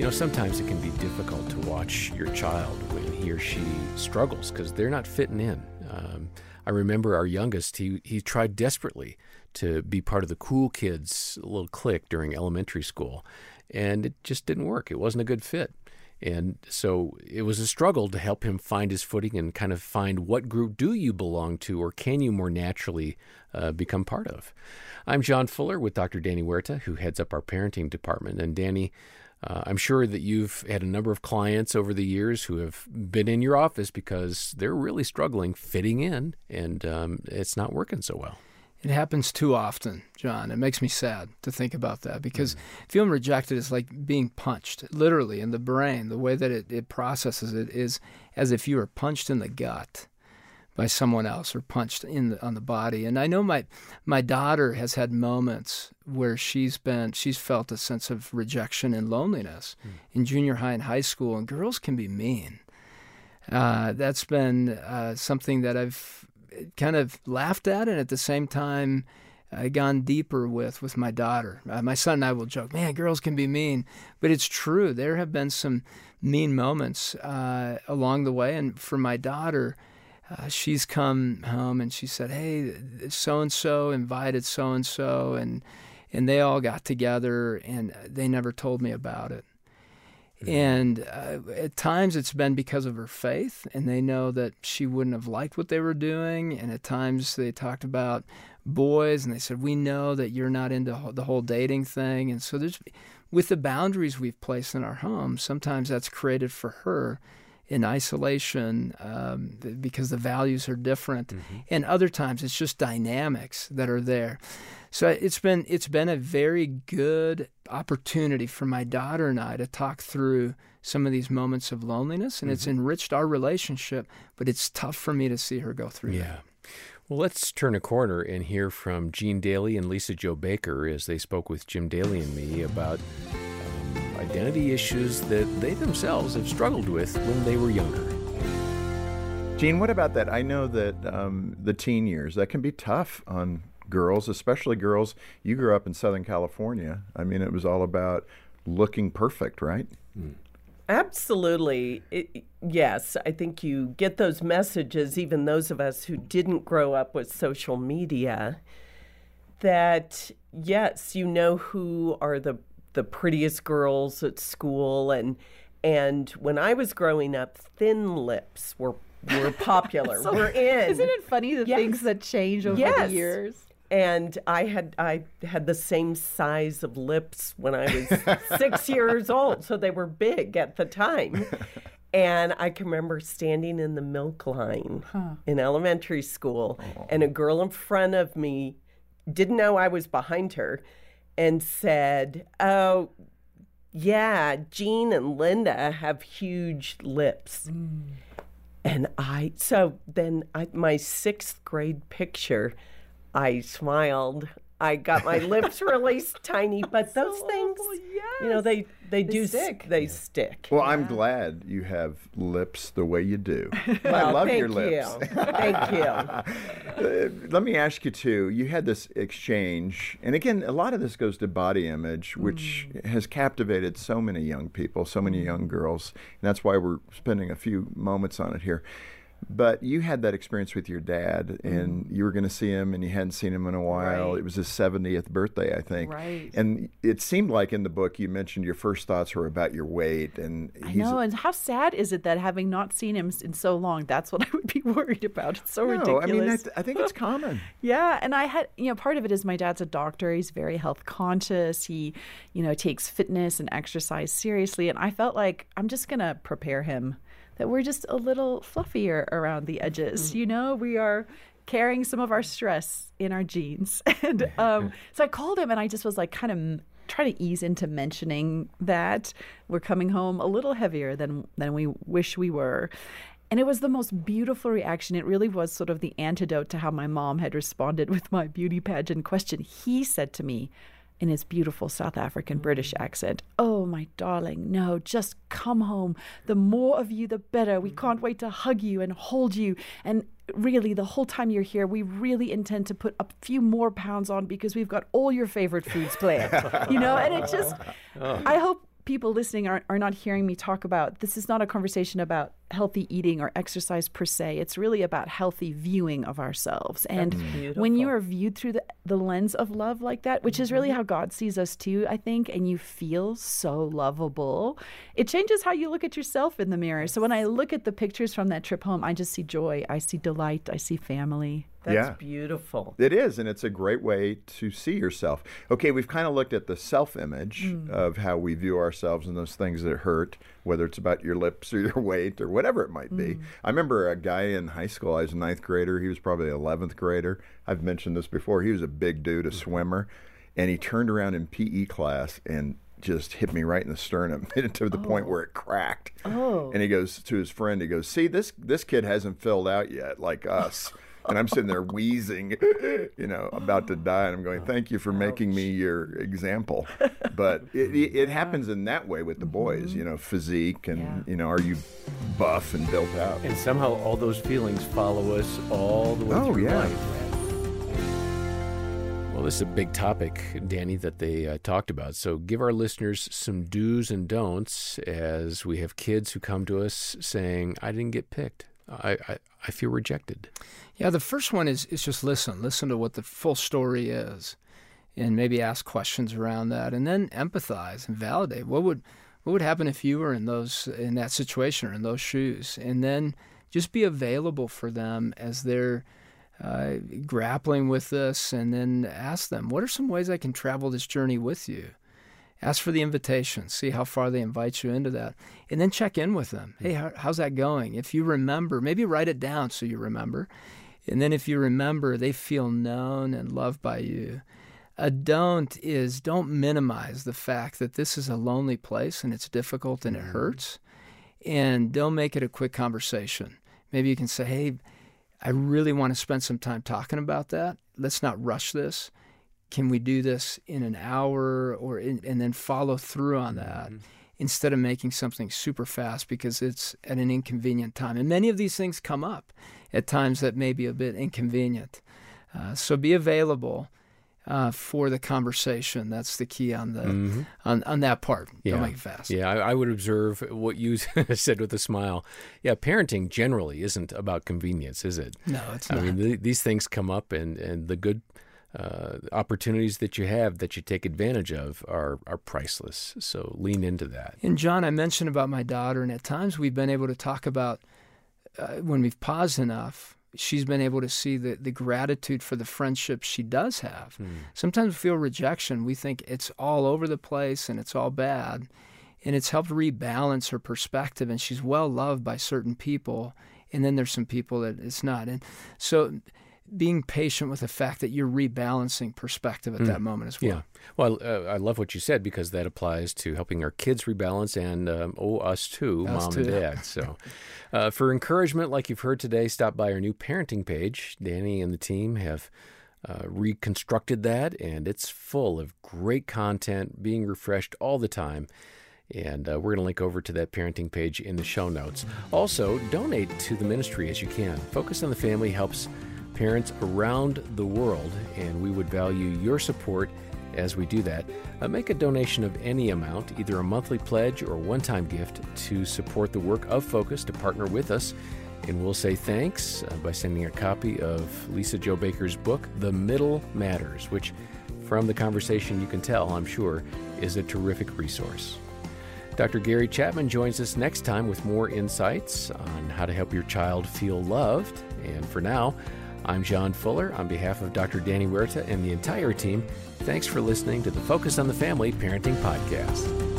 You know, sometimes it can be difficult to watch your child when he or she struggles because they're not fitting in. Um, I remember our youngest, he, he tried desperately to be part of the cool kids little clique during elementary school, and it just didn't work. It wasn't a good fit. And so it was a struggle to help him find his footing and kind of find what group do you belong to or can you more naturally uh, become part of. I'm John Fuller with Dr. Danny Huerta, who heads up our parenting department. And Danny, uh, I'm sure that you've had a number of clients over the years who have been in your office because they're really struggling fitting in and um, it's not working so well. It happens too often, John. It makes me sad to think about that because mm. feeling rejected is like being punched, literally, in the brain. The way that it, it processes it is as if you were punched in the gut by someone else or punched in the, on the body. And I know my my daughter has had moments where she's been she's felt a sense of rejection and loneliness mm. in junior high and high school. And girls can be mean. Uh, that's been uh, something that I've kind of laughed at and at the same time I gone deeper with with my daughter. Uh, my son and I will joke, "Man, girls can be mean," but it's true. There have been some mean moments uh, along the way, and for my daughter, uh, she's come home and she said, "Hey, so and so invited so and so, and and they all got together, and they never told me about it." Mm-hmm. And uh, at times it's been because of her faith, and they know that she wouldn't have liked what they were doing. And at times they talked about boys, and they said, "We know that you're not into the whole dating thing." And so there's, with the boundaries we've placed in our home, sometimes that's created for her in isolation um, because the values are different, mm-hmm. and other times it's just dynamics that are there. So it's been it's been a very good opportunity for my daughter and I to talk through some of these moments of loneliness, and mm-hmm. it's enriched our relationship. But it's tough for me to see her go through yeah. that. Well, let's turn a corner and hear from Jean Daly and Lisa Jo Baker as they spoke with Jim Daly and me about identity issues that they themselves have struggled with when they were younger. Jean, what about that? I know that um, the teen years that can be tough on girls, especially girls. You grew up in Southern California. I mean, it was all about looking perfect, right? Mm. Absolutely. It, yes, I think you get those messages, even those of us who didn't grow up with social media, that yes, you know who are the the prettiest girls at school and and when I was growing up, thin lips were were popular. so, we're in. Isn't it funny the yes. things that change over yes. the years? and I had I had the same size of lips when I was six years old, so they were big at the time. And I can remember standing in the milk line huh. in elementary school, oh. and a girl in front of me didn't know I was behind her, and said, "Oh, yeah, Jean and Linda have huge lips." Mm. And I so then I, my sixth grade picture I smiled. I got my lips really tiny, but those so things, yes. you know, they they, they do stick. They yeah. stick. Well, yeah. I'm glad you have lips the way you do. well, I love your lips. You. thank you. uh, let me ask you too. You had this exchange, and again, a lot of this goes to body image, which mm. has captivated so many young people, so many young girls, and that's why we're spending a few moments on it here. But you had that experience with your dad, and mm. you were going to see him, and you hadn't seen him in a while. Right. It was his 70th birthday, I think. Right. And it seemed like in the book you mentioned your first thoughts were about your weight, and I know. And how sad is it that having not seen him in so long, that's what I would be worried about. It's so no, ridiculous. I mean, I, th- I think it's common. yeah, and I had, you know, part of it is my dad's a doctor. He's very health conscious. He, you know, takes fitness and exercise seriously, and I felt like I'm just going to prepare him that we're just a little fluffier around the edges. Mm. You know, we are carrying some of our stress in our genes. And um, so I called him and I just was like, kind of try to ease into mentioning that we're coming home a little heavier than than we wish we were. And it was the most beautiful reaction. It really was sort of the antidote to how my mom had responded with my beauty pageant question. He said to me, in his beautiful South African British mm. accent. Oh, my darling, no, just come home. The more of you, the better. We can't wait to hug you and hold you. And really, the whole time you're here, we really intend to put a few more pounds on because we've got all your favorite foods planned. you know, and it just, oh. I hope people listening are, are not hearing me talk about this is not a conversation about healthy eating or exercise per se. It's really about healthy viewing of ourselves. And when you are viewed through the, the lens of love like that, which is really mm-hmm. how God sees us too, I think, and you feel so lovable, it changes how you look at yourself in the mirror. So when I look at the pictures from that trip home, I just see joy, I see delight, I see family. That's Yeah. beautiful. It is, and it's a great way to see yourself. Okay, we've kind of looked at the self image mm. of how we view ourselves and those things that hurt, whether it's about your lips or your weight or whatever it might be. Mm. I remember a guy in high school, I was a ninth grader, he was probably 11th grader. I've mentioned this before. He was a big dude, a mm. swimmer, and he turned around in PE class and just hit me right in the sternum to the point oh. where it cracked. Oh. And he goes to his friend, he goes, See, this this kid hasn't filled out yet, like us. And I'm sitting there wheezing, you know, about to die. And I'm going, Thank you for making me your example. But it, it, it happens in that way with the boys, you know, physique and, Yeah. you know, are you buff and built out? And somehow all those feelings follow us all the way Oh, through yeah. life. Well, this is a big topic, Danny, that they uh, talked about. So give our listeners some do's and don'ts as we have kids who come to us saying, I didn't get picked. I, I, I feel rejected. Yeah, the first one is is just listen. Listen to what the full story is, and maybe ask questions around that, and then empathize and validate. What would what would happen if you were in those in that situation or in those shoes, and then just be available for them as they're uh, grappling with this, and then ask them, what are some ways I can travel this journey with you? Ask for the invitation, see how far they invite you into that, and then check in with them. Hey, how, how's that going? If you remember, maybe write it down so you remember. And then if you remember, they feel known and loved by you. A don't is don't minimize the fact that this is a lonely place and it's difficult and it mm-hmm. hurts. And don't make it a quick conversation. Maybe you can say, hey, I really want to spend some time talking about that. Let's not rush this. Can we do this in an hour or in, and then follow through on that mm-hmm. instead of making something super fast because it's at an inconvenient time? And many of these things come up at times that may be a bit inconvenient. Uh, so be available uh, for the conversation. That's the key on the on, on that part. Don't make it fast. Yeah, I, I would observe what you said with a smile. Yeah, parenting generally isn't about convenience, is it? No, it's I not. mean, th- these things come up, and, and the good uh, opportunities that you have that you take advantage of are, are priceless. So lean into that. And John, I mentioned about my daughter, and at times we've been able to talk about uh, when we've paused enough. She's been able to see the, the gratitude for the friendship she does have. Sometimes we feel rejection. We think it's all over the place and it's all bad. And it's helped rebalance her perspective. And she's well loved by certain people. And then there's some people that it's not. And so being patient with the fact that you're rebalancing perspective at that moment as well. Yeah. Well, uh, I love what you said because that applies to helping our kids rebalance and, um, oh, us too, Us mom too. and dad. So, uh, for encouragement, like you've heard today, stop by our new parenting page. Danny and the team have uh, reconstructed that, and it's full of great content being refreshed all the time. And uh, we're going to link over to that parenting page in the show notes. Also, donate to the ministry as you can. Focus on the Family helps parents around the world, and we would value your support as we do that. Uh, make a donation of any amount, either a monthly pledge or one time gift, to support the work of Focus to partner with us. And we'll say thanks uh, by sending a copy of Lisa Jo Baker's book, The Middle Matters, which, from the conversation you can tell, I'm sure, is a terrific resource. Dr. Gary Chapman joins us next time with more insights on how to help your child feel loved. And for now, I'm John Fuller on behalf of Dr. Danny Huerta and the entire team. Thanks for listening to the Focus on the Family Parenting Podcast.